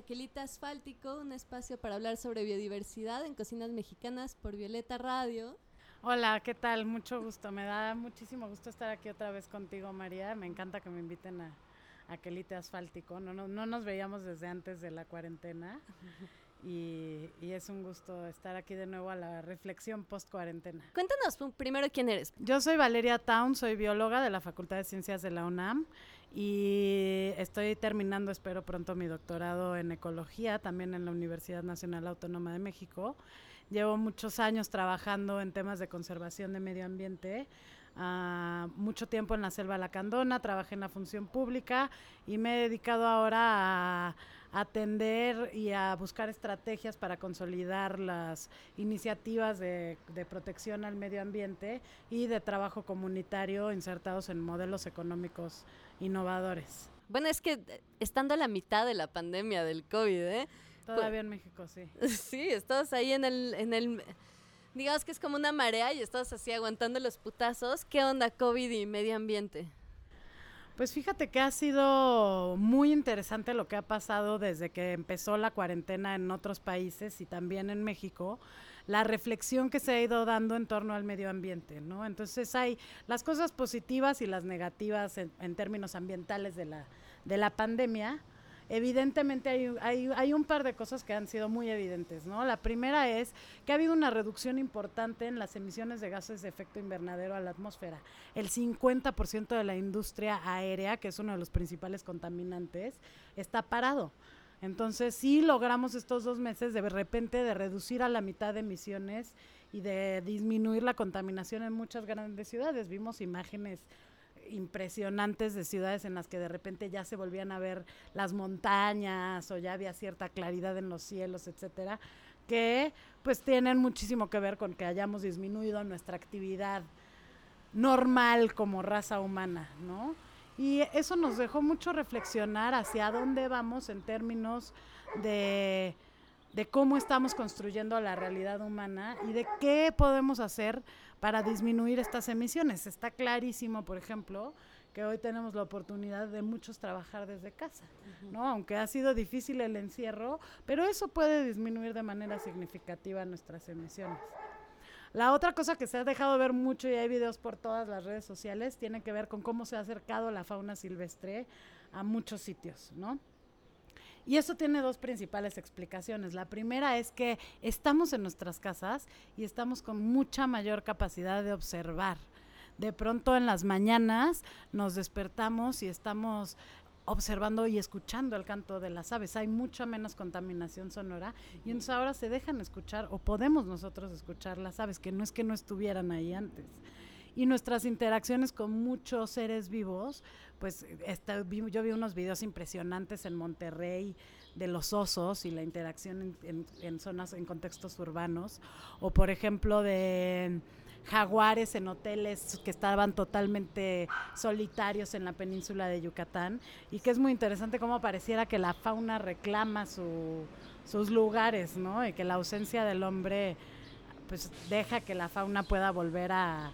bienvenidos a Quelita Asfáltico, un espacio para hablar sobre biodiversidad en cocinas mexicanas por Violeta Radio. Hola, ¿qué tal? Mucho gusto. Me da muchísimo gusto estar aquí otra vez contigo, María. Me encanta que me inviten a, a Quelite Asfáltico. No, no, no nos veíamos desde antes de la cuarentena. Y, y es un gusto estar aquí de nuevo a la reflexión post-cuarentena. Cuéntanos primero quién eres. Yo soy Valeria Town, soy bióloga de la Facultad de Ciencias de la UNAM y estoy terminando, espero pronto, mi doctorado en ecología, también en la Universidad Nacional Autónoma de México. Llevo muchos años trabajando en temas de conservación de medio ambiente, ah, mucho tiempo en la selva lacandona, trabajé en la función pública y me he dedicado ahora a atender y a buscar estrategias para consolidar las iniciativas de, de protección al medio ambiente y de trabajo comunitario insertados en modelos económicos innovadores. Bueno, es que estando a la mitad de la pandemia del COVID, ¿eh? Todavía en México, sí. Sí, estamos ahí en el, en el, digamos que es como una marea y estamos así aguantando los putazos. ¿Qué onda COVID y medio ambiente? Pues fíjate que ha sido muy interesante lo que ha pasado desde que empezó la cuarentena en otros países y también en México, la reflexión que se ha ido dando en torno al medio ambiente, ¿no? Entonces hay las cosas positivas y las negativas en, términos ambientales de la, de la pandemia. Evidentemente hay, hay, hay un par de cosas que han sido muy evidentes, ¿no? La primera es que ha habido una reducción importante en las emisiones de gases de efecto invernadero a la atmósfera. El 50% de la industria aérea, que es uno de los principales contaminantes, está parado. Entonces sí logramos estos dos meses de repente de reducir a la mitad de emisiones y de disminuir la contaminación en muchas grandes ciudades. Vimos imágenes impresionantes de ciudades en las que de repente ya se volvían a ver las montañas o ya había cierta claridad en los cielos, etcétera, que pues tienen muchísimo que ver con que hayamos disminuido nuestra actividad normal como raza humana, ¿no? Y eso nos dejó mucho reflexionar hacia dónde vamos en términos de, de cómo estamos construyendo la realidad humana y de qué podemos hacer para disminuir estas emisiones. Está clarísimo, por ejemplo, que hoy tenemos la oportunidad de muchos trabajar desde casa, ¿no? Aunque ha sido difícil el encierro, pero eso puede disminuir de manera significativa nuestras emisiones. La otra cosa que se ha dejado ver mucho y hay videos por todas las redes sociales tiene que ver con cómo se ha acercado la fauna silvestre a muchos sitios, ¿no? Y eso tiene dos principales explicaciones. La primera es que estamos en nuestras casas y estamos con mucha mayor capacidad de observar. De pronto en las mañanas nos despertamos y estamos observando y escuchando el canto de las aves. Hay mucha menos contaminación sonora y entonces ahora se dejan escuchar o podemos nosotros escuchar las aves, que no es que no estuvieran ahí antes. Y nuestras interacciones con muchos seres vivos, pues esta, yo vi unos videos impresionantes en Monterrey de los osos y la interacción en, en, en zonas, en contextos urbanos, o por ejemplo de jaguares en hoteles que estaban totalmente solitarios en la península de Yucatán y que es muy interesante cómo pareciera que la fauna reclama su, sus lugares, ¿no? Y que la ausencia del hombre pues deja que la fauna pueda volver a,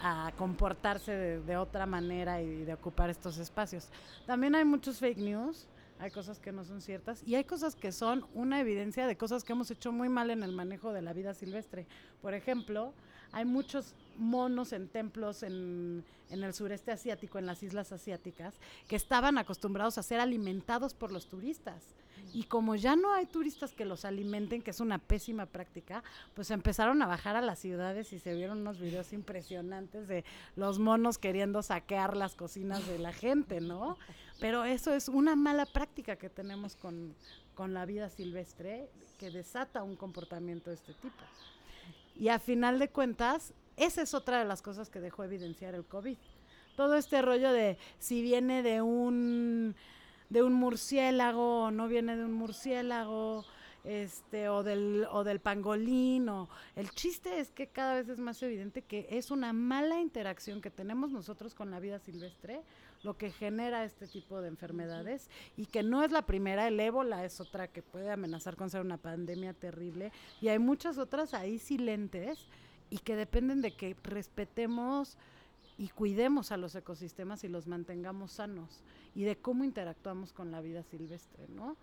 a comportarse de, de, otra manera y de ocupar estos espacios. También hay muchos fake news, hay cosas que no son ciertas y hay cosas que son una evidencia de cosas que hemos hecho muy mal en el manejo de la vida silvestre. Por ejemplo, hay muchos monos en templos en, en, el sureste asiático, en las islas asiáticas, que estaban acostumbrados a ser alimentados por los turistas. Y como ya no hay turistas que los alimenten, que es una pésima práctica, pues empezaron a bajar a las ciudades y se vieron unos videos impresionantes de los monos queriendo saquear las cocinas de la gente, ¿no? Pero eso es una mala práctica que tenemos con, con la vida silvestre que desata un comportamiento de este tipo. Y a final de cuentas, esa es otra de las cosas que dejó evidenciar el COVID. Todo este rollo de si viene de un de un murciélago o no viene de un murciélago, este, o del, o del pangolín, el chiste es que cada vez es más evidente que es una mala interacción que tenemos nosotros con la vida silvestre, lo que genera este tipo de enfermedades, y que no es la primera, el ébola es otra que puede amenazar con ser una pandemia terrible, y hay muchas otras ahí silentes y que dependen de que respetemos y cuidemos a los ecosistemas y los mantengamos sanos y de cómo interactuamos con la vida silvestre, ¿no?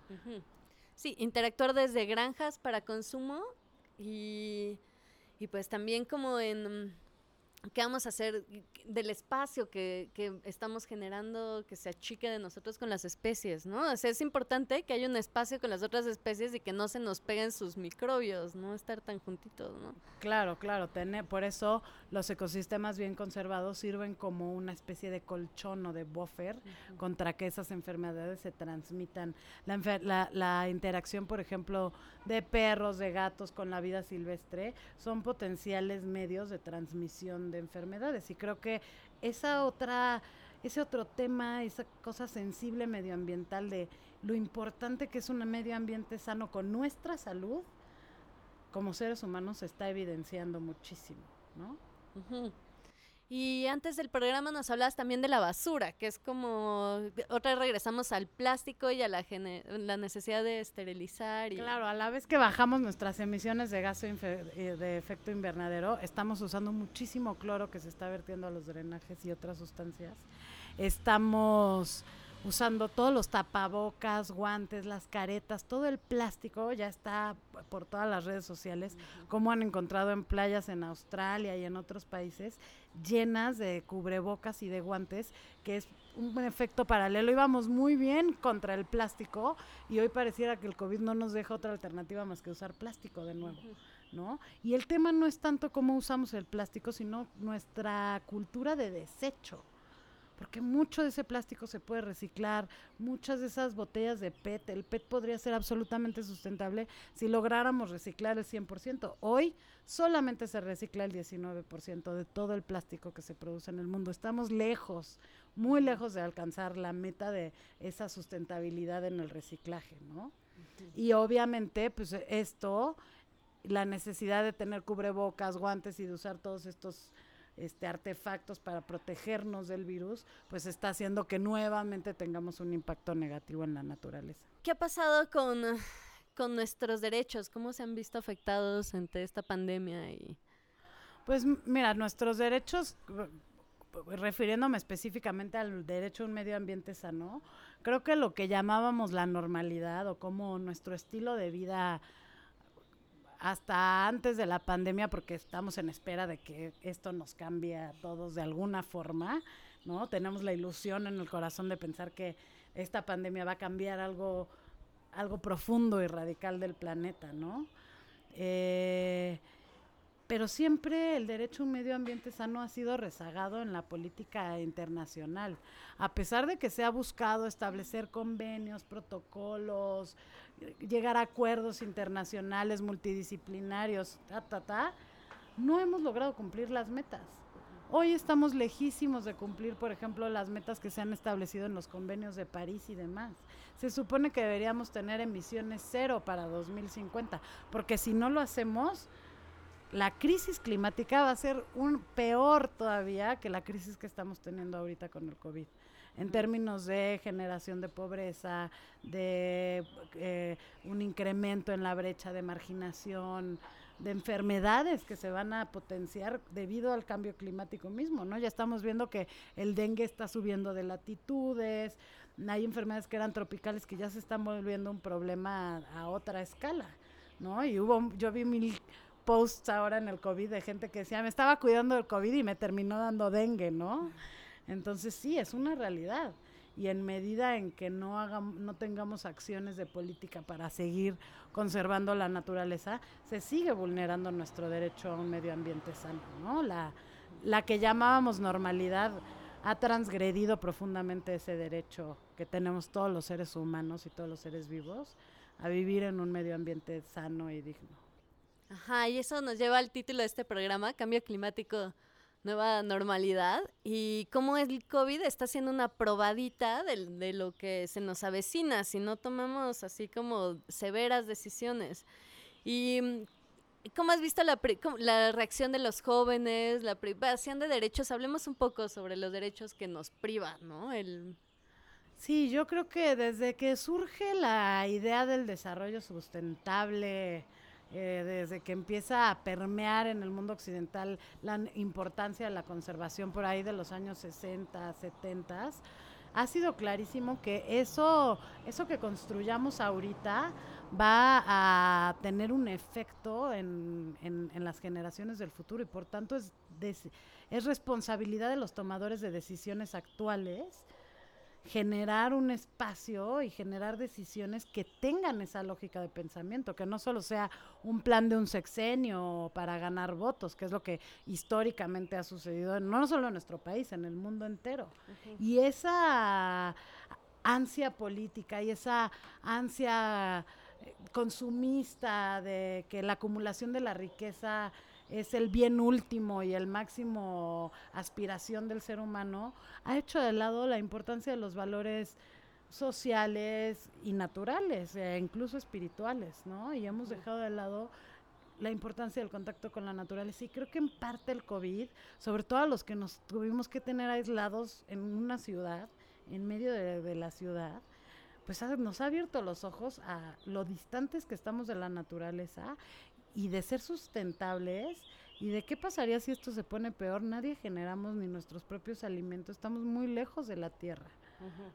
Sí, interactuar desde granjas para consumo y, y pues también como en qué vamos a hacer del espacio que, que estamos generando que se achique de nosotros con las especies, ¿no? O sea, es importante que haya un espacio con las otras especies y que no se nos peguen sus microbios, no estar tan juntitos, ¿no? Claro, claro, tener, por eso los ecosistemas bien conservados sirven como una especie de colchón o de buffer contra que esas enfermedades se transmitan. La, enfer- la, la interacción, por ejemplo, de perros, de gatos con la vida silvestre son potenciales medios de transmisión de enfermedades y creo que esa otra ese otro tema, esa cosa sensible medioambiental de lo importante que es un medio ambiente sano con nuestra salud, como seres humanos se está evidenciando muchísimo, ¿no? Y antes del programa nos hablabas también de la basura, que es como, otra vez regresamos al plástico y a la, necesidad de esterilizar. Y, Claro, a la vez que bajamos nuestras emisiones de gas eh, de efecto invernadero, estamos usando muchísimo cloro que se está vertiendo a los drenajes y otras sustancias. Estamos usando todos los tapabocas, guantes, las caretas, todo el plástico ya está por todas las redes sociales, como han encontrado en playas en Australia y en otros países, llenas de cubrebocas y de guantes, que es un efecto paralelo. Íbamos muy bien contra el plástico y hoy pareciera que el COVID no nos deja otra alternativa más que usar plástico de nuevo, ¿no? Y el tema no es tanto cómo usamos el plástico, sino nuestra cultura de desecho. Porque mucho de ese plástico se puede reciclar, muchas de esas botellas de PET, el PET podría ser absolutamente sustentable si lográramos reciclar el 100%. Hoy solamente se recicla el 19% de todo el plástico que se produce en el mundo. Estamos lejos, muy lejos de alcanzar la meta de esa sustentabilidad en el reciclaje, ¿no? Y obviamente, pues esto, la necesidad de tener cubrebocas, guantes y de usar todos estos este, artefactos para protegernos del virus, pues está haciendo que nuevamente tengamos un impacto negativo en la naturaleza. ¿Qué ha pasado con, con nuestros derechos? ¿Cómo se han visto afectados ante esta pandemia? Y... Pues mira, nuestros derechos, refiriéndome específicamente al derecho a un medio ambiente sano, creo que lo que llamábamos la normalidad o como nuestro estilo de vida hasta antes de la pandemia, porque estamos en espera de que esto nos cambie a todos de alguna forma, ¿no? Tenemos la ilusión en el corazón de pensar que esta pandemia va a cambiar algo, algo profundo y radical del planeta, ¿no? Eh, pero siempre el derecho a un medio ambiente sano ha sido rezagado en la política internacional. A pesar de que se ha buscado establecer convenios, protocolos, llegar a acuerdos internacionales multidisciplinarios, ta, ta, ta, no hemos logrado cumplir las metas. Hoy estamos lejísimos de cumplir, por ejemplo, las metas que se han establecido en los convenios de París y demás. Se supone que deberíamos tener emisiones cero para 2050, porque si no lo hacemos, la crisis climática va a ser un peor todavía que la crisis que estamos teniendo ahorita con el COVID. En términos de generación de pobreza, de eh, un incremento en la brecha de marginación, de enfermedades que se van a potenciar debido al cambio climático mismo, ¿no? Ya estamos viendo que el dengue está subiendo de latitudes, hay enfermedades que eran tropicales que ya se están volviendo un problema a, a otra escala, ¿no? Y hubo, yo vi mil posts ahora en el COVID de gente que decía, me estaba cuidando del COVID y me terminó dando dengue, ¿no? Entonces sí, es una realidad. Y en medida en que no, hagam- no tengamos acciones de política para seguir conservando la naturaleza, se sigue vulnerando nuestro derecho a un medio ambiente sano, ¿no? La, la que llamábamos normalidad ha transgredido profundamente ese derecho que tenemos todos los seres humanos y todos los seres vivos a vivir en un medio ambiente sano y digno. Ajá, y eso nos lleva al título de este programa, Cambio Climático, Nueva Normalidad, y cómo el COVID está haciendo una probadita del- de, lo que se nos avecina si no tomamos así como severas decisiones. Y mm, ¿cómo has visto la, la reacción de los jóvenes, la privación de derechos? Hablemos un poco sobre los derechos que nos privan, ¿no? El, Sí, yo creo que desde que surge la idea del desarrollo sustentable eh, desde que empieza a permear en el mundo occidental la importancia de la conservación por ahí de los años 60, 70, ha sido clarísimo que eso, eso que construyamos ahorita va a tener un efecto en las generaciones del futuro y por tanto es, des- es responsabilidad de los tomadores de decisiones actuales generar un espacio y generar decisiones que tengan esa lógica de pensamiento, que no solo sea un plan de un sexenio para ganar votos, que es lo que históricamente ha sucedido, no solo en nuestro país, en el mundo entero. Y esa ansia política y esa ansia eh, consumista de que la acumulación de la riqueza es el bien último y el máximo aspiración del ser humano, ha hecho de lado la importancia de los valores sociales y naturales, e incluso espirituales, ¿no? Y hemos dejado de lado la importancia del contacto con la naturaleza. Y creo que en parte el COVID, sobre todo a los que nos tuvimos que tener aislados en una ciudad, en medio de, de la ciudad, pues ha- nos ha abierto los ojos a lo distantes que estamos de la naturaleza y de ser sustentables y de qué pasaría si esto se pone peor. Nadie generamos ni nuestros propios alimentos, estamos muy lejos de la tierra,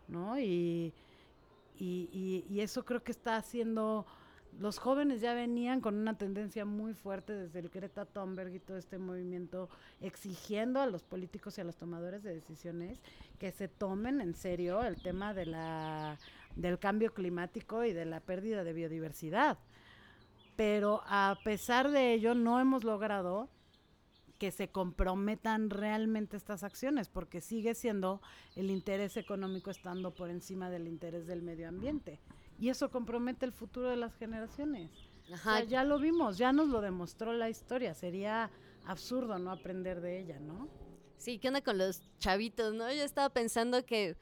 ¿no? Y, y, y- y eso creo que está haciendo... Los jóvenes ya venían con una tendencia muy fuerte desde el Greta Thunberg y todo este movimiento exigiendo a los políticos y a los tomadores de decisiones que se tomen en serio el tema de la, del cambio climático y de la pérdida de biodiversidad. Pero a pesar de ello no hemos logrado que se comprometan realmente estas acciones, porque sigue siendo el interés económico estando por encima del interés del medio ambiente. Y eso compromete el futuro de las generaciones. O sea, ya lo vimos, ya nos lo demostró la historia. Sería absurdo no aprender de ella, ¿no? Sí, ¿qué onda con los chavitos, no? Yo estaba pensando que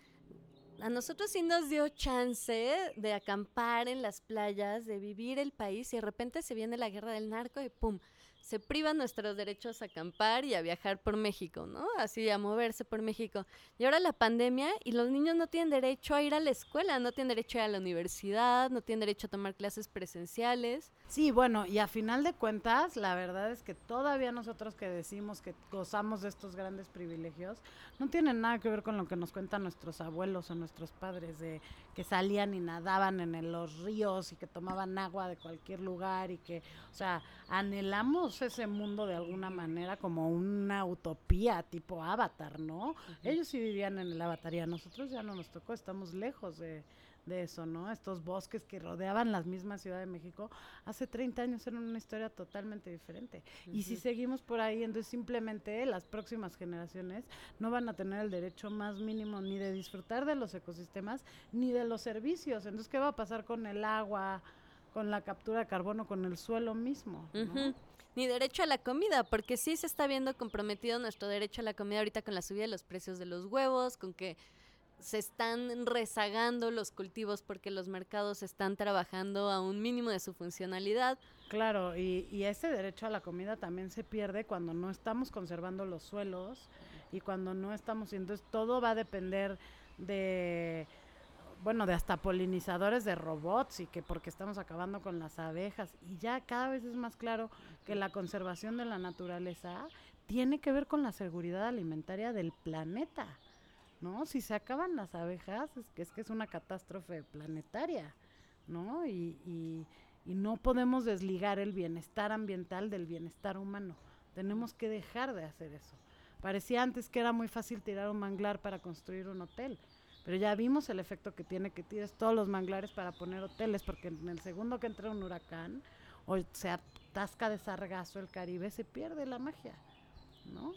a nosotros sí nos dio chance de acampar en las playas, de vivir el país y de repente se viene la guerra del narco y ¡pum! Se privan nuestros derechos a acampar y a viajar por México, ¿no? Así a moverse por México. Y ahora la pandemia y los niños no tienen derecho a ir a la escuela, no tienen derecho a ir a la universidad, no tienen derecho a tomar clases presenciales. Sí, bueno, y a final de cuentas, la verdad es que todavía nosotros que decimos que gozamos de estos grandes privilegios, no tienen nada que ver con lo que nos cuentan nuestros abuelos o nuestros padres, de que salían y nadaban en el- los ríos y que tomaban agua de cualquier lugar y que, o sea, anhelamos ese mundo de alguna manera como una utopía tipo avatar, ¿no? Ellos sí vivían en el avatar y a nosotros ya no nos tocó, estamos lejos de, de eso, ¿no? Estos bosques que rodeaban la misma Ciudad de México hace 30 años eran una historia totalmente diferente. Y si seguimos por ahí, entonces simplemente las próximas generaciones no van a tener el derecho más mínimo ni de disfrutar de los ecosistemas ni de los servicios. Entonces, ¿qué va a pasar con el agua, con la captura de carbono, con el suelo mismo? Ni derecho a la comida, porque sí se está viendo comprometido nuestro derecho a la comida ahorita con la subida de los precios de los huevos, con que se están rezagando los cultivos porque los mercados están trabajando a un mínimo de su funcionalidad. Claro, y, y ese derecho a la comida también se pierde cuando no estamos conservando los suelos y cuando no estamos, entonces todo va a depender de, bueno, de hasta polinizadores de robots y que porque estamos acabando con las abejas y ya cada vez es más claro que la conservación de la naturaleza tiene que ver con la seguridad alimentaria del planeta. ¿No? Si se acaban las abejas, es que es, que es una catástrofe planetaria, ¿no? Y, y, y no podemos desligar el bienestar ambiental del bienestar humano. Tenemos que dejar de hacer eso. Parecía antes que era muy fácil tirar un manglar para construir un hotel, pero ya vimos el efecto que tiene que tires todos los manglares para poner hoteles, porque en el segundo que entra un huracán o se atasca de sargazo el Caribe, se pierde la magia, ¿no?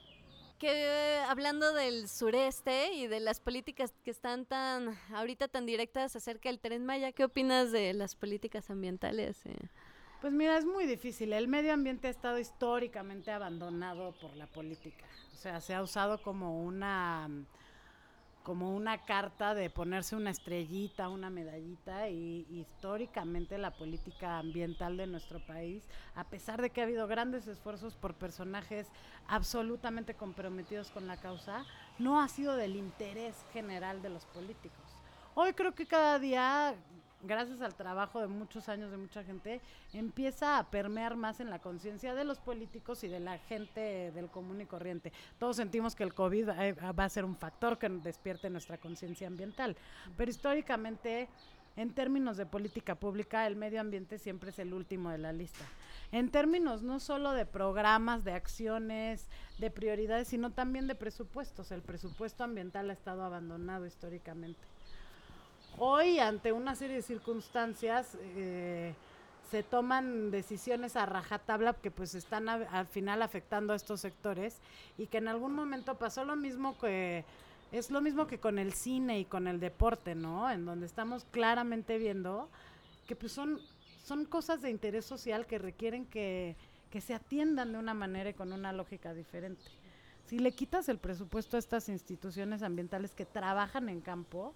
Que hablando del sureste y de las políticas que están tan ahorita tan directas acerca del tren Maya, ¿qué opinas de las políticas ambientales? eh? Pues mira, es muy difícil. El medio ambiente ha estado históricamente abandonado por la política. O sea, se ha usado como una como una carta de ponerse una estrellita, una medallita y históricamente la política ambiental de nuestro país, a pesar de que ha habido grandes esfuerzos por personajes absolutamente comprometidos con la causa, no ha sido del interés general de los políticos. Hoy creo que cada día gracias al trabajo de muchos años de mucha gente, empieza a permear más en la conciencia de los políticos y de la gente del común y corriente. Todos sentimos que el COVID eh, va a ser un factor que despierte nuestra conciencia ambiental, pero históricamente, en términos de política pública, el medio ambiente siempre es el último de la lista. En términos no solo de programas, de acciones, de prioridades, sino también de presupuestos. El presupuesto ambiental ha estado abandonado históricamente. Hoy, ante una serie de circunstancias, eh, se toman decisiones a rajatabla que pues están al final afectando a estos sectores y que en algún momento pasó lo mismo que es lo mismo que con el cine y con el deporte, ¿no? En donde estamos claramente viendo que pues son son cosas de interés social que requieren que, que se atiendan de una manera y con una lógica diferente. Si le quitas el presupuesto a estas instituciones ambientales que trabajan en campo,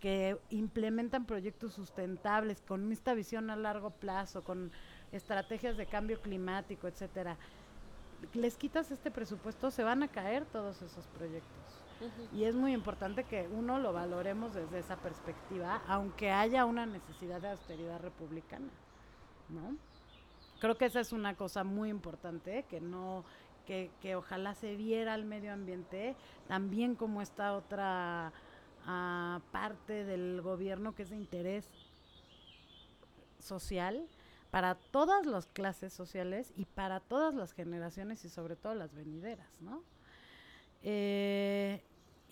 que implementan proyectos sustentables con esta visión a largo plazo, con estrategias de cambio climático, etcétera. Les quitas este presupuesto, se van a caer todos esos proyectos. Y es muy importante que uno lo valoremos desde esa perspectiva, aunque haya una necesidad de austeridad republicana, ¿no? Creo que esa es una cosa muy importante, que no, que, que ojalá se viera al medio ambiente también como esta otra ah, parte del gobierno que es de interés social para todas las clases sociales y para todas las generaciones y sobre todo las venideras, ¿no? Eh,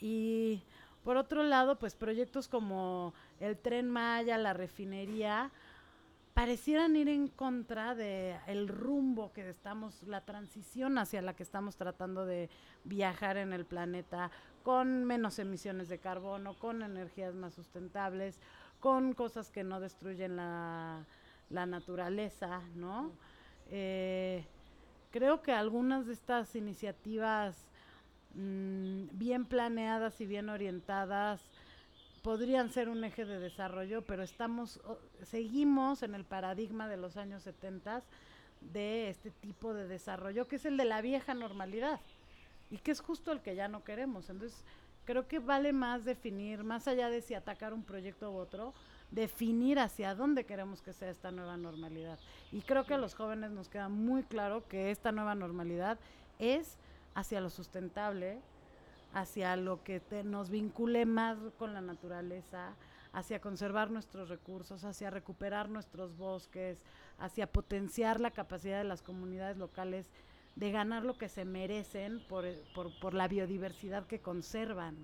y por otro lado, pues proyectos como el tren Maya, la refinería, parecieran ir en contra de rumbo que estamos, la transición hacia la que estamos tratando de viajar en el planeta, con menos emisiones de carbono, con energías más sustentables, con cosas que no destruyen la, naturaleza, ¿no? Eh, creo que algunas de estas iniciativas mm, bien planeadas y bien orientadas podrían ser un eje de desarrollo, pero estamos seguimos en el paradigma de los años 70 de este tipo de desarrollo que es el de la vieja normalidad y que es justo el que ya no queremos. Entonces, creo que vale más definir, más allá de si atacar un proyecto u otro, definir hacia dónde queremos que sea esta nueva normalidad. Y creo que a los jóvenes nos queda muy claro que esta nueva normalidad es hacia lo sustentable, hacia lo que te- nos vincule más con la naturaleza, hacia conservar nuestros recursos, hacia recuperar nuestros bosques, hacia potenciar la capacidad de las comunidades locales de ganar lo que se merecen por, por, por la biodiversidad que conservan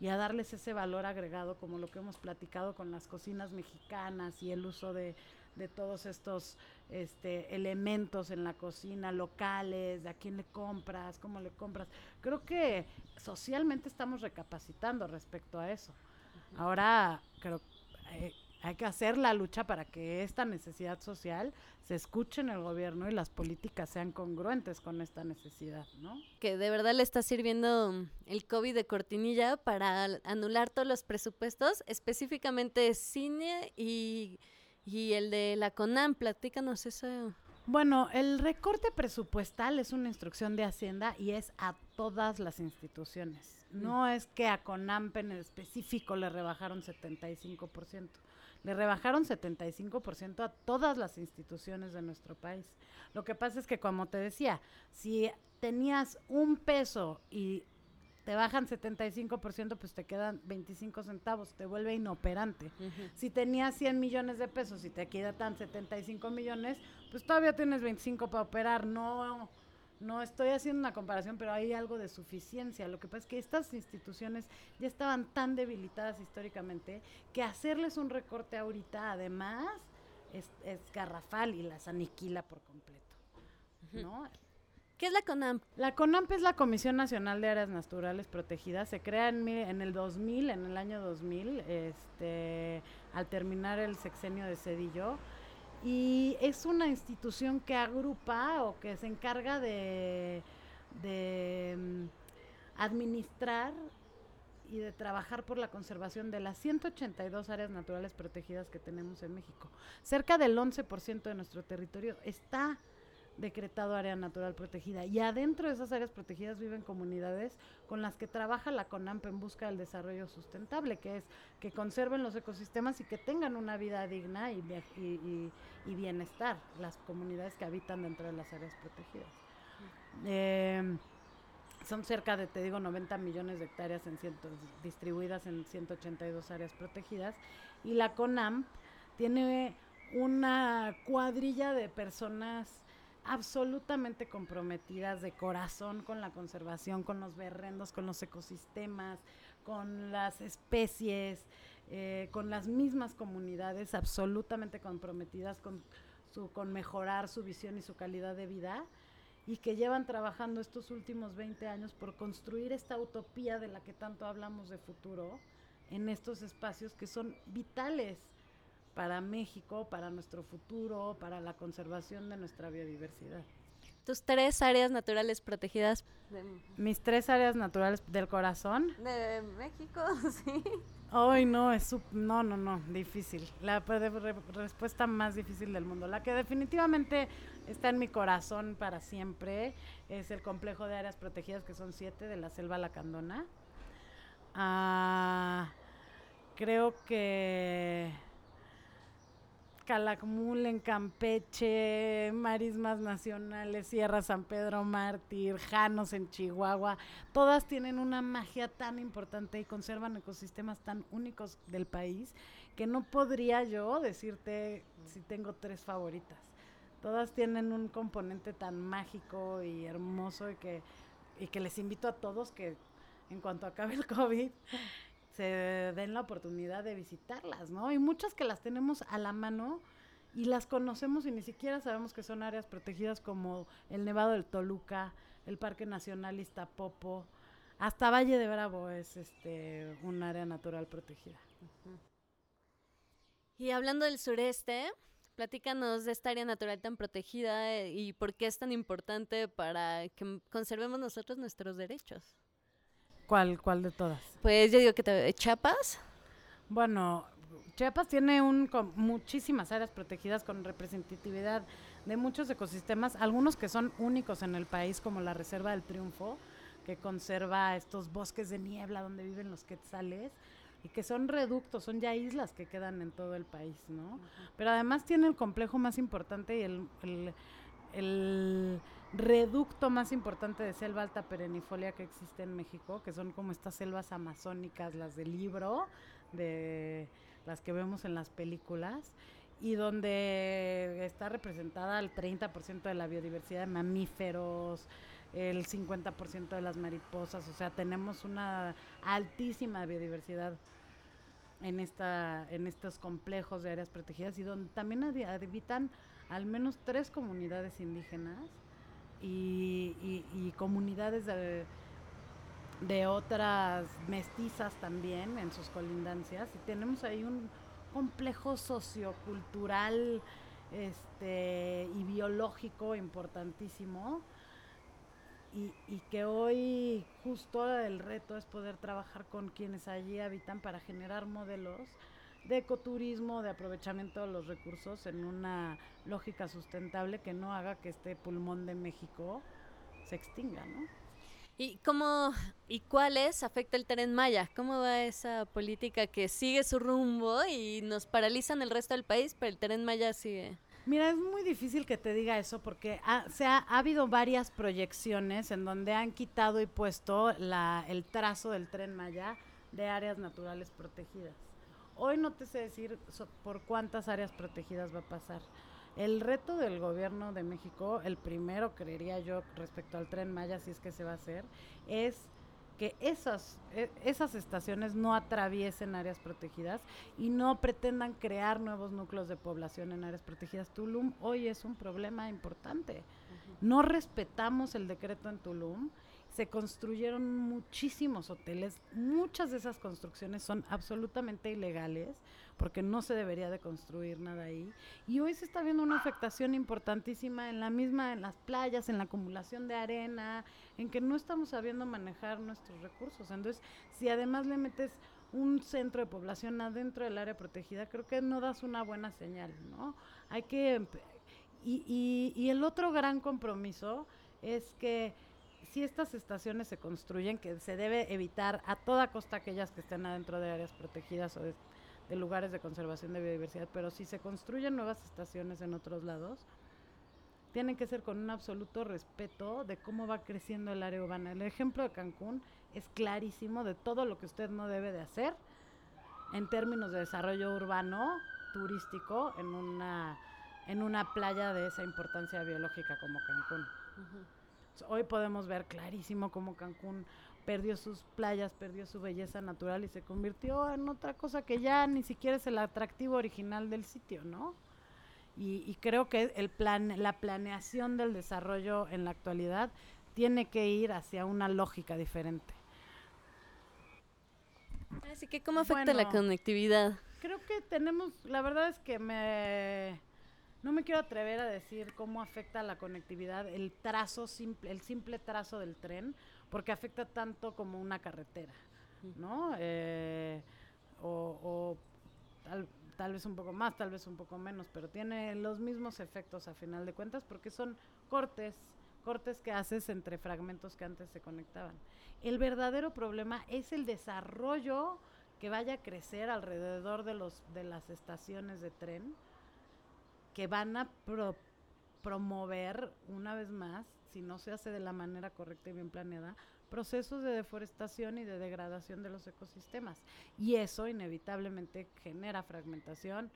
y a darles ese valor agregado como lo que hemos platicado con las cocinas mexicanas y el uso de, de todos estos este, elementos en la cocina locales, de a quién le compras, cómo le compras. Creo que socialmente estamos recapacitando respecto a eso. Ahora creo eh, hay que hacer la lucha para que esta necesidad social se escuche en el gobierno y las políticas sean congruentes con esta necesidad, ¿no? que de verdad le está sirviendo el COVID de cortinilla para anular todos los presupuestos, específicamente cine y, y el de la CONAM. Platícanos eso. Bueno, el recorte presupuestal es una instrucción de Hacienda y es a todas las instituciones. No es que a CONAMP en específico le rebajaron 75%. Le rebajaron 75% a todas las instituciones de nuestro país. Lo que pasa es que, como te decía, si tenías un peso y te bajan 75%, pues te quedan 25 centavos, te vuelve inoperante. Si tenías 100 millones de pesos y te quedan 75 millones, pues todavía tienes 25 para operar. No, no estoy haciendo una comparación, pero hay algo de suficiencia. Lo que pasa es que estas instituciones ya estaban tan debilitadas históricamente que hacerles un recorte ahorita, además, es, es garrafal y las aniquila por completo. ¿no? ¿Qué es la CONAM? La CONAMP es la Comisión Nacional de Áreas Naturales Protegidas. Se crea en, en el 2000, en el año 2000, este, al terminar el sexenio de Cedillo. Y es una institución que agrupa o que se encarga de, mm, administrar y de trabajar por la conservación de las 182 áreas naturales protegidas que tenemos en México. Cerca del 11% de nuestro territorio está decretado área natural protegida. Y adentro de esas áreas protegidas viven comunidades con las que trabaja la CONAMP en busca del desarrollo sustentable, que es que conserven los ecosistemas y que tengan una vida digna y, bienestar las comunidades que habitan dentro de las áreas protegidas. Eh, son cerca de, te digo, 90 millones de hectáreas en cientos, distribuidas en 182 áreas protegidas. Y la CONAMP tiene una cuadrilla de personas absolutamente comprometidas de corazón con la conservación, con los berrendos, con los ecosistemas, con las especies, eh, con las mismas comunidades absolutamente comprometidas con, su, con mejorar su visión y su calidad de vida y que llevan trabajando estos últimos 20 años por construir esta utopía de la que tanto hablamos de futuro en estos espacios que son vitales para México, para nuestro futuro, para la conservación de nuestra biodiversidad. Tus tres áreas naturales protegidas. Mis tres áreas naturales del corazón. De México, sí. Ay, no, es no, no, no, difícil. La respuesta más difícil del mundo. La que definitivamente está en mi corazón para siempre es el complejo de áreas protegidas, que son siete de la selva lacandona. Ah, creo que Calakmul en Campeche, Marismas Nacionales, Sierra San Pedro Mártir, Janos en Chihuahua, todas tienen una magia tan importante y conservan ecosistemas tan únicos del país que no podría yo decirte si tengo tres favoritas. Todas tienen un componente tan mágico y hermoso y que, y que les invito a todos que en cuanto acabe el COVID se den la oportunidad de visitarlas, ¿no? Y muchas que las tenemos a la mano y las conocemos y ni siquiera sabemos que son áreas protegidas como el Nevado del Toluca, el Parque Nacional Iztapopo, hasta Valle de Bravo es este un área natural protegida. Y hablando del sureste, platícanos de esta área natural tan protegida eh, y por qué es tan importante para que conservemos nosotros nuestros derechos. ¿Cuál, cuál de todas? Pues yo digo que te, Chiapas. Bueno, Chiapas tiene un, muchísimas áreas protegidas con representatividad de muchos ecosistemas, algunos que son únicos en el país, como la Reserva del Triunfo, que conserva estos bosques de niebla donde viven los quetzales y que son reductos, son ya islas que quedan en todo el país, ¿no? Pero además tiene el complejo más importante y el, el reducto más importante de selva alta perennifolia que existe en México, que son como estas selvas amazónicas, las del libro, de las que vemos en las películas, y donde está representada el 30% de la biodiversidad de mamíferos, el 50% de las mariposas, o sea, tenemos una altísima biodiversidad en esta en estos complejos de áreas protegidas y donde también habitan al menos tres comunidades indígenas y, comunidades de, otras mestizas también en sus colindancias. Y tenemos ahí un complejo sociocultural este, y biológico importantísimo. Y, que hoy justo el reto es poder trabajar con quienes allí habitan para generar modelos de ecoturismo, de aprovechamiento de los recursos en una lógica sustentable que no haga que este pulmón de México se extinga, ¿no? ¿Y cómo y cuáles afecta el tren Maya? ¿Cómo va esa política que sigue su rumbo y nos paralizan el resto del país, pero el tren Maya sigue? Mira, es muy difícil que te diga eso porque ha, se ha, habido varias proyecciones en donde han quitado y puesto la, el trazo del tren Maya de áreas naturales protegidas. Hoy no te sé decir por cuántas áreas protegidas va a pasar. El reto del gobierno de México, el primero creería yo respecto al tren Maya, si es que se va a hacer, es que esas, e, esas estaciones no atraviesen áreas protegidas y no pretendan crear nuevos núcleos de población en áreas protegidas. Tulum hoy es un problema importante. No respetamos el decreto en Tulum se construyeron muchísimos hoteles. Muchas de esas construcciones son absolutamente ilegales porque no se debería de construir nada ahí. Y hoy se está viendo una afectación importantísima en la misma, en las playas, en la acumulación de arena, en que no estamos sabiendo manejar nuestros recursos. Entonces, si además le metes un centro de población adentro del área protegida, creo que no das una buena señal, ¿no? Hay que Y, y- y el otro gran compromiso es que si estas estaciones se construyen, que se debe evitar a toda costa aquellas que estén adentro de áreas protegidas o de, lugares de conservación de biodiversidad, pero si se construyen nuevas estaciones en otros lados, tienen que ser con un absoluto respeto de cómo va creciendo el área urbana. El ejemplo de Cancún es clarísimo de todo lo que usted no debe de hacer en términos de desarrollo urbano, turístico, en una, en una playa de esa importancia biológica como Cancún. Hoy podemos ver clarísimo cómo Cancún perdió sus playas, perdió su belleza natural y se convirtió en otra cosa que ya ni siquiera es el atractivo original del sitio, ¿no? Y, y creo que el plan, la planeación del desarrollo en la actualidad tiene que ir hacia una lógica diferente. Así que, ¿cómo afecta la conectividad? Creo que tenemos, la verdad es que me no me quiero atrever a decir cómo afecta la conectividad el trazo simple, el simple trazo del tren, porque afecta tanto como una carretera, ¿no? Eh, o o tal, tal vez un poco más, tal vez un poco menos, pero tiene los mismos efectos a final de cuentas porque son cortes, cortes que haces entre fragmentos que antes se conectaban. El verdadero problema es el desarrollo que vaya a crecer alrededor de los de las estaciones de tren que van a pro- promover una vez más, si no se hace de la manera correcta y bien planeada, procesos de deforestación y de degradación de los ecosistemas. Y eso inevitablemente genera fragmentación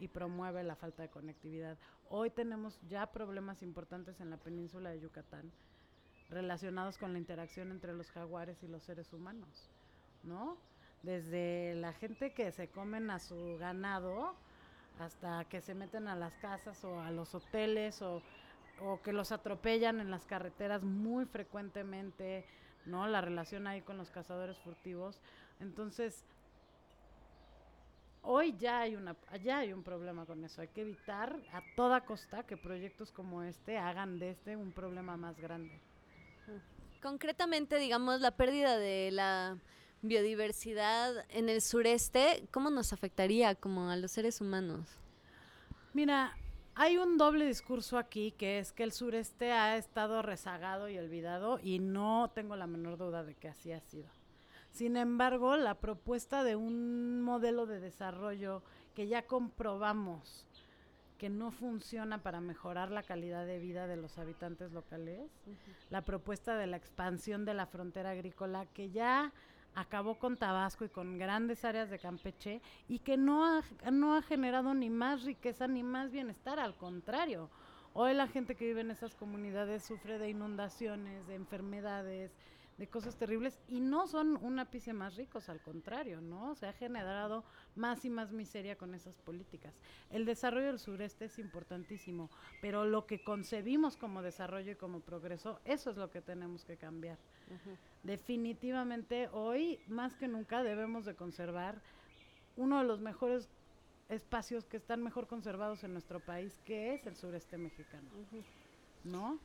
y promueve la falta de conectividad. Hoy tenemos ya problemas importantes en la península de Yucatán relacionados con la interacción entre los jaguares y los seres humanos, ¿no? Desde la gente que se comen a su ganado hasta que se meten a las casas o a los hoteles o, o que los atropellan en las carreteras muy frecuentemente, ¿no? La relación ahí con los cazadores furtivos. Entonces, hoy ya hay una ya hay un problema con eso. Hay que evitar a toda costa que proyectos como este hagan de este un problema más grande. Concretamente, digamos, la pérdida de la biodiversidad en el sureste, ¿cómo nos afectaría como a los seres humanos? Mira, hay un doble discurso aquí que es que el sureste ha estado rezagado y olvidado y no tengo la menor duda de que así ha sido. Sin embargo, la propuesta de un modelo de desarrollo que ya comprobamos que no funciona para mejorar la calidad de vida de los habitantes locales, la propuesta de la expansión de la frontera agrícola que ya acabó con Tabasco y con grandes áreas de Campeche y que no ha, no ha generado ni más riqueza ni más bienestar, al contrario. Hoy la gente que vive en esas comunidades sufre de inundaciones, de enfermedades, de cosas terribles y no son un ápice más ricos, al contrario, ¿no? Se ha generado más y más miseria con esas políticas. El desarrollo del sureste es importantísimo, pero lo que concebimos como desarrollo y como progreso, eso es lo que tenemos que cambiar. Definitivamente hoy, más que nunca, debemos de conservar uno de los mejores espacios que están mejor conservados en nuestro país, que es el sureste mexicano. ¿No?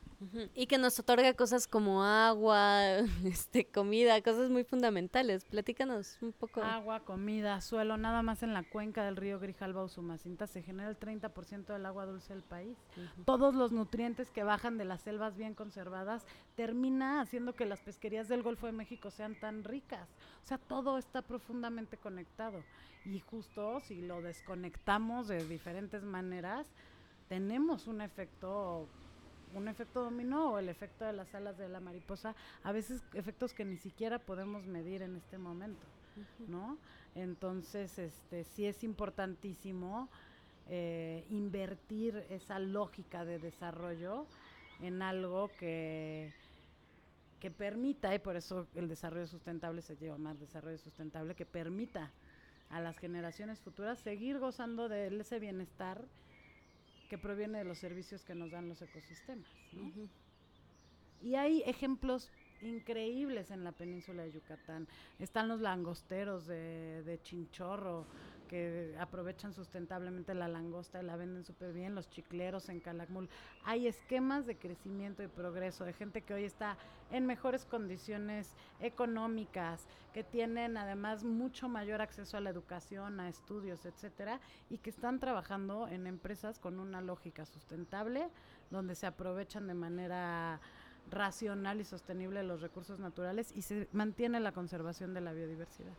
Y que nos otorga cosas como agua, este, comida, cosas muy fundamentales. Platícanos un poco. Agua, comida, suelo, nada más en la cuenca del río Grijalba o Sumacinta se genera el 30% del agua dulce del país. Todos los nutrientes que bajan de las selvas bien conservadas termina haciendo que las pesquerías del Golfo de México sean tan ricas. O sea, todo está profundamente conectado. Y justo si lo desconectamos de diferentes maneras, tenemos un efecto un efecto dominó o el efecto de las alas de la mariposa, a veces efectos que ni siquiera podemos medir en este momento, ¿no? Entonces, este, sí es importantísimo eh, invertir esa lógica de desarrollo en algo que, que permita, y por eso el desarrollo sustentable se lleva más desarrollo sustentable, que permita a las generaciones futuras seguir gozando de ese bienestar que proviene de los servicios que nos dan los ecosistemas. Y hay ejemplos increíbles en la península de Yucatán. Están los langosteros de, de Chinchorro, que aprovechan sustentablemente la langosta y la venden súper bien, los chicleros en Calakmul. Hay esquemas de crecimiento y progreso de gente que hoy está en mejores condiciones económicas, que tienen además mucho mayor acceso a la educación, a estudios, etcétera, y que están trabajando en empresas con una lógica sustentable, donde se aprovechan de manera racional y sostenible los recursos naturales y se mantiene la conservación de la biodiversidad.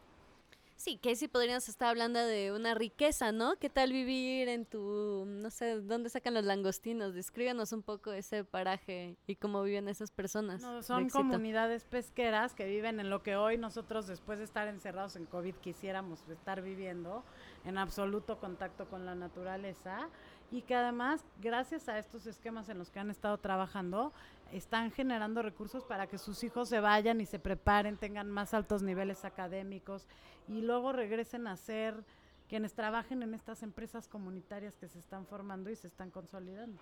Sí, que sí podríamos estar hablando de una riqueza, ¿no? ¿Qué tal vivir en tu, no sé, dónde sacan los langostinos? Descríbanos un poco ese paraje y cómo viven esas personas. No, son comunidades pesqueras que viven en lo que hoy nosotros, después de estar encerrados en COVID, quisiéramos estar viviendo, en absoluto contacto con la naturaleza, y que además, gracias a estos esquemas en los que han estado trabajando, están generando recursos para que sus hijos se vayan y se preparen, tengan más altos niveles académicos y luego regresen a ser quienes trabajen en estas empresas comunitarias que se están formando y se están consolidando.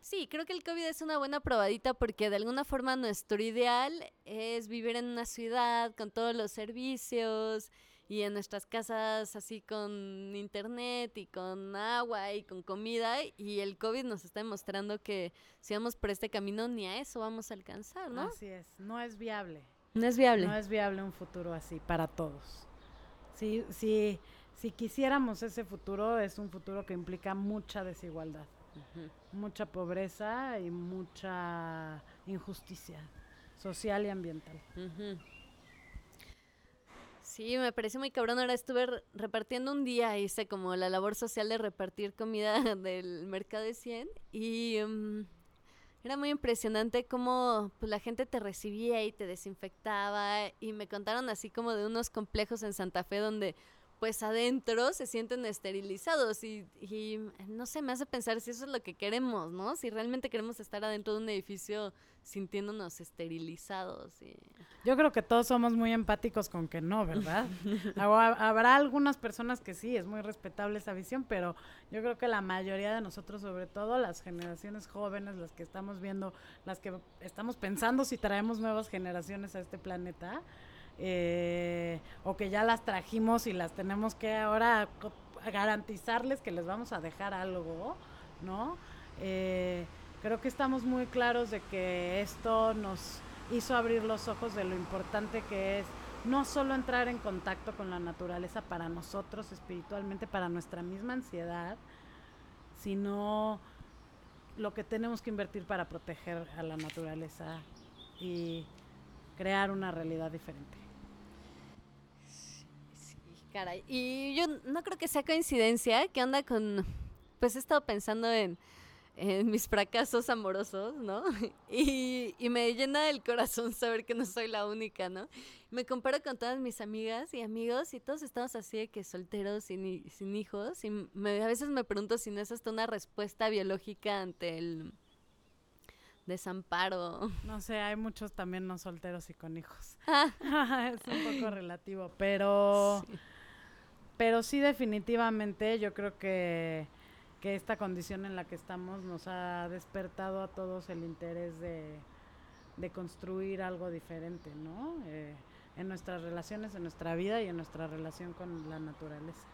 Sí, creo que el COVID es una buena probadita porque de alguna forma nuestro ideal es vivir en una ciudad con todos los servicios y en nuestras casas así con internet y con agua y con comida y el COVID nos está demostrando que si vamos por este camino ni a eso vamos a alcanzar, ¿no? Así es, no es viable. No es viable. No es viable un futuro así para todos. Si, si, si quisiéramos ese futuro, es un futuro que implica mucha desigualdad, mucha pobreza y mucha injusticia social y ambiental. Ujú. Sí, me parece muy cabrón. Ahora estuve re- repartiendo un día, hice como la labor social de repartir comida del mercado de 100 y mm, era muy impresionante cómo pues, la gente te recibía y te desinfectaba y me contaron así como de unos complejos en Santa Fe donde pues adentro se sienten esterilizados y, y, no sé, me hace pensar si eso es lo que queremos, ¿no? Si realmente queremos estar adentro de un edificio sintiéndonos esterilizados. Y... Yo creo que todos somos muy empáticos con que no, ¿verdad? Habrá algunas personas que sí, es muy respetable esa visión, pero yo creo que la mayoría de nosotros, sobre todo las generaciones jóvenes, las que estamos viendo, las que estamos pensando si traemos nuevas generaciones a este planeta, eh, o que ya las trajimos y las tenemos que ahora garantizarles que les vamos a dejar algo, ¿no? Eh, creo que estamos muy claros de que esto nos hizo abrir los ojos de lo importante que es no solo entrar en contacto con la naturaleza para nosotros espiritualmente, para nuestra misma ansiedad, sino lo que tenemos que invertir para proteger a la naturaleza y crear una realidad diferente. Caray. Y yo no creo que sea coincidencia. ¿Qué onda con.? Pues he estado pensando en, en mis fracasos amorosos, ¿no? Y, y me llena el corazón saber que no soy la única, ¿no? Me comparo con todas mis amigas y amigos y todos estamos así de que solteros, sin, sin hijos. Y me- a veces me pregunto si no es hasta una respuesta biológica ante el desamparo. No sé, hay muchos también no solteros y con hijos. Ah, es un poco relativo, pero sí. pero sí definitivamente yo creo que, que esta condición en la que estamos nos ha despertado a todos el interés de, de construir algo diferente, ¿no? Eh, en nuestras relaciones, en nuestra vida y en nuestra relación con la naturaleza.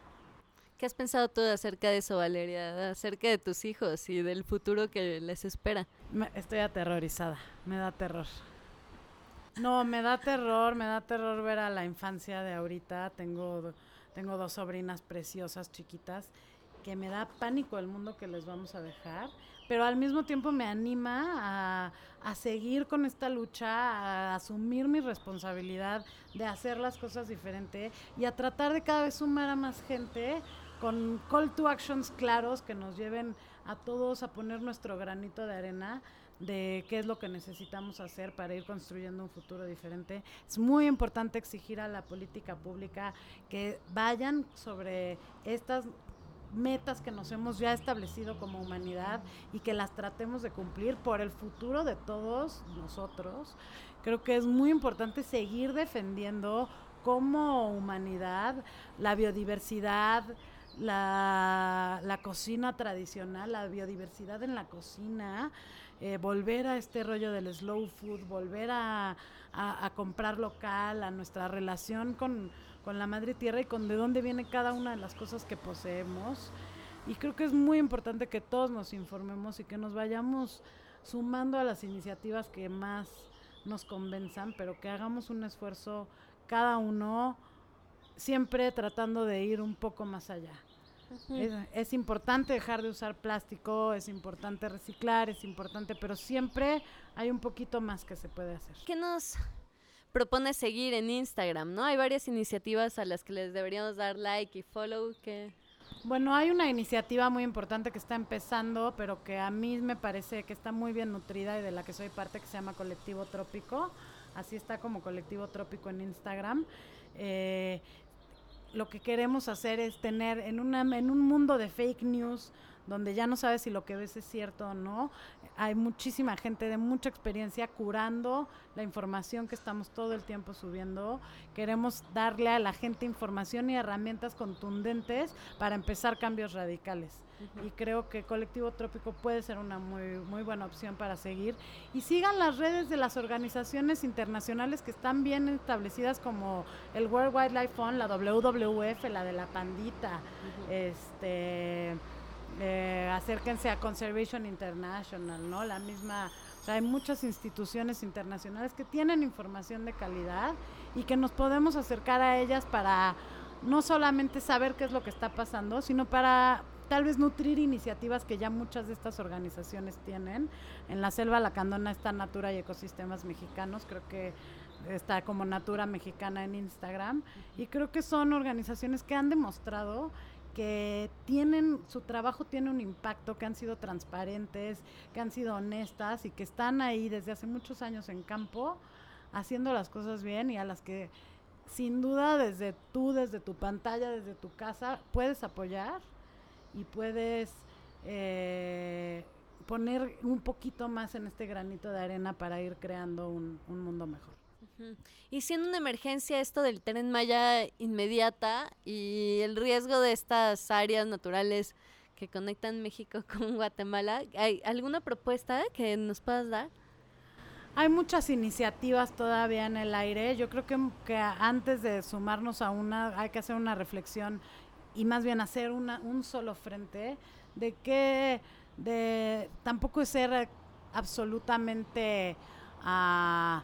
¿Qué has pensado tú acerca de eso, Valeria? Acerca de tus hijos y del futuro que les espera. Me- estoy aterrorizada, me da terror. No, me da terror, me da terror ver a la infancia de ahorita. Tengo, tengo dos sobrinas preciosas, chiquitas, que me da pánico el mundo que les vamos a dejar, pero al mismo tiempo me anima a, a seguir con esta lucha, a asumir mi responsabilidad de hacer las cosas diferente y a tratar de cada vez sumar a más gente con call to actions claros que nos lleven a todos a poner nuestro granito de arena de qué es lo que necesitamos hacer para ir construyendo un futuro diferente. Es muy importante exigir a la política pública que vayan sobre estas metas que nos hemos ya establecido como humanidad y que las tratemos de cumplir por el futuro de todos nosotros. Creo que es muy importante seguir defendiendo como humanidad la biodiversidad, la, la cocina tradicional, la biodiversidad en la cocina, eh, volver a este rollo del slow food, volver a, a- a comprar local, a nuestra relación con, con la madre tierra y con de dónde viene cada una de las cosas que poseemos. Y creo que es muy importante que todos nos informemos y que nos vayamos sumando a las iniciativas que más nos convenzan, pero que hagamos un esfuerzo cada uno, siempre tratando de ir un poco más allá. Es, es importante dejar de usar plástico, es importante reciclar, es importante, pero siempre hay un poquito más que se puede hacer. ¿Qué nos propone seguir en Instagram? ¿No? Hay varias iniciativas a las que les deberíamos dar like y follow. Que... Bueno, hay una iniciativa muy importante que está empezando, pero que a mí me parece que está muy bien nutrida y de la que soy parte, que se llama Colectivo Trópico. Así está como Colectivo Trópico en Instagram. Eh, lo que queremos hacer es tener en, una, en un mundo de fake news donde ya no sabes si lo que ves es cierto o no. Hay muchísima gente de mucha experiencia curando la información que estamos todo el tiempo subiendo. Queremos darle a la gente información y herramientas contundentes para empezar cambios radicales. Y creo que Colectivo Trópico puede ser una muy, muy buena opción para seguir. Y sigan las redes de las organizaciones internacionales que están bien establecidas como el World Wildlife Fund, la WWF, la de la pandita, este eh, acérquense a Conservation International, ¿no? La misma, o sea, hay muchas instituciones internacionales que tienen información de calidad y que nos podemos acercar a ellas para no solamente saber qué es lo que está pasando, sino para tal vez nutrir iniciativas que ya muchas de estas organizaciones tienen. En la selva lacandona está Natura y Ecosistemas Mexicanos, creo que está como Natura Mexicana en Instagram, y creo que son organizaciones que han demostrado que tienen, su trabajo tiene un impacto, que han sido transparentes, que han sido honestas y que están ahí desde hace muchos años en campo haciendo las cosas bien y a las que sin duda desde tú, desde tu pantalla, desde tu casa, puedes apoyar y puedes eh, poner un poquito más en este granito de arena para ir creando un, un mundo mejor. Y siendo una emergencia esto del tren Maya inmediata y el riesgo de estas áreas naturales que conectan México con Guatemala, ¿hay alguna propuesta que nos puedas dar? Hay muchas iniciativas todavía en el aire. Yo creo que, que antes de sumarnos a una hay que hacer una reflexión y más bien hacer una, un solo frente de que de tampoco es ser absolutamente ah,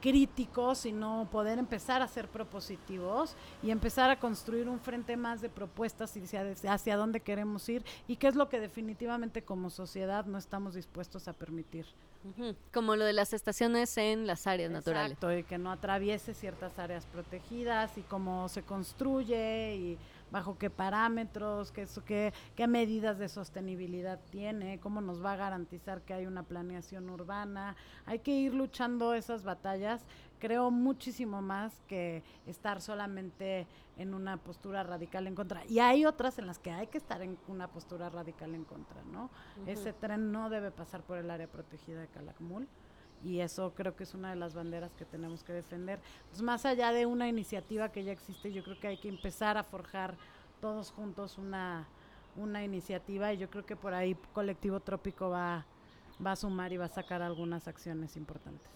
críticos, sino poder empezar a ser propositivos y empezar a construir un frente más de propuestas y hacia, hacia dónde queremos ir y qué es lo que definitivamente como sociedad no estamos dispuestos a permitir. Como lo de las estaciones en las áreas naturales. Exacto, y que no atraviese ciertas áreas protegidas y cómo se construye y bajo qué parámetros, qué, qué, qué medidas de sostenibilidad tiene, cómo nos va a garantizar que hay una planeación urbana. Hay que ir luchando esas batallas, creo muchísimo más que estar solamente en una postura radical en contra. Y hay otras en las que hay que estar en una postura radical en contra, ¿no? Ese tren no debe pasar por el área protegida de Calakmul y eso creo que es una de las banderas que tenemos que defender. Pues más allá de una iniciativa que ya existe, yo creo que hay que empezar a forjar todos juntos una, una iniciativa y yo creo que por ahí Colectivo Trópico va, va a sumar y va a sacar algunas acciones importantes.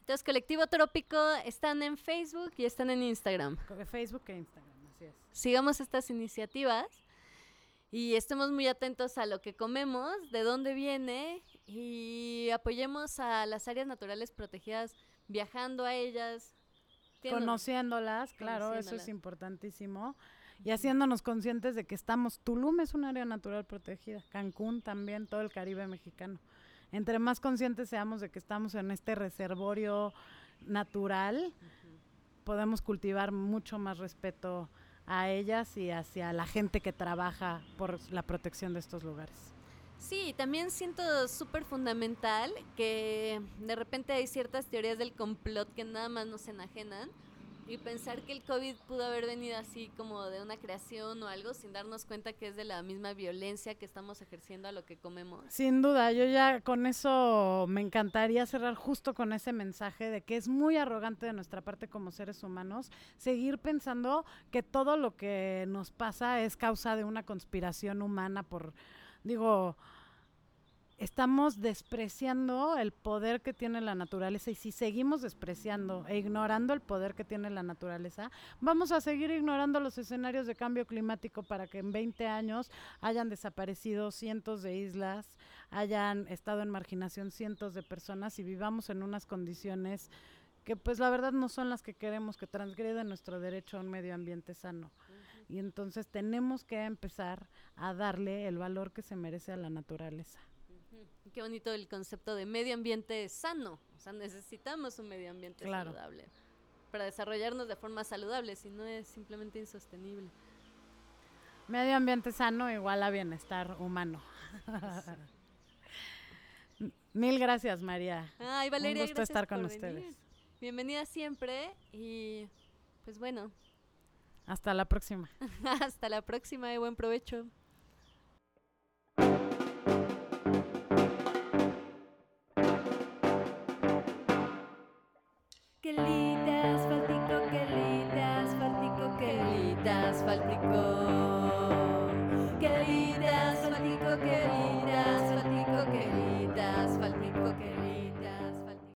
Entonces, Colectivo Trópico están en Facebook y están en Instagram. Facebook e Instagram, así es. sigamos estas iniciativas y estemos muy atentos a lo que comemos, de dónde viene y apoyemos a las áreas naturales protegidas viajando a ellas. Conociéndolas, claro, eso es importantísimo. Y haciéndonos conscientes de que estamos, Tulum es un área natural protegida, Cancún también, todo el Caribe mexicano. Entre más conscientes seamos de que estamos en este reservorio natural, podemos cultivar mucho más respeto a ellas y hacia la gente que trabaja por la protección de estos lugares. Sí, también siento súper fundamental que de repente hay ciertas teorías del complot que nada más nos enajenan y pensar que el COVID pudo haber venido así como de una creación o algo sin darnos cuenta que es de la misma violencia que estamos ejerciendo a lo que comemos. Sin duda, yo ya con eso me encantaría cerrar justo con ese mensaje de que es muy arrogante de nuestra parte como seres humanos seguir pensando que todo lo que nos pasa es causa de una conspiración humana por, digo, estamos despreciando el poder que tiene la naturaleza y si seguimos despreciando e ignorando el poder que tiene la naturaleza, vamos a seguir ignorando los escenarios de cambio climático para que en 20 años hayan desaparecido cientos de islas, hayan estado en marginación cientos de personas y vivamos en unas condiciones que pues la verdad no son las que queremos, que transgreden nuestro derecho a un medio ambiente sano. Y entonces tenemos que empezar a darle el valor que se merece a la naturaleza. Qué bonito el concepto de medio ambiente sano. O sea, necesitamos un medio ambiente Claro. saludable para desarrollarnos de forma saludable, si no es simplemente insostenible. Medio ambiente sano igual a bienestar humano. Mil gracias, María. Ay, Valeria, gusto gracias estar con por ustedes. venir. Bienvenida siempre y pues bueno, Hasta la próxima. hasta la próxima y buen provecho.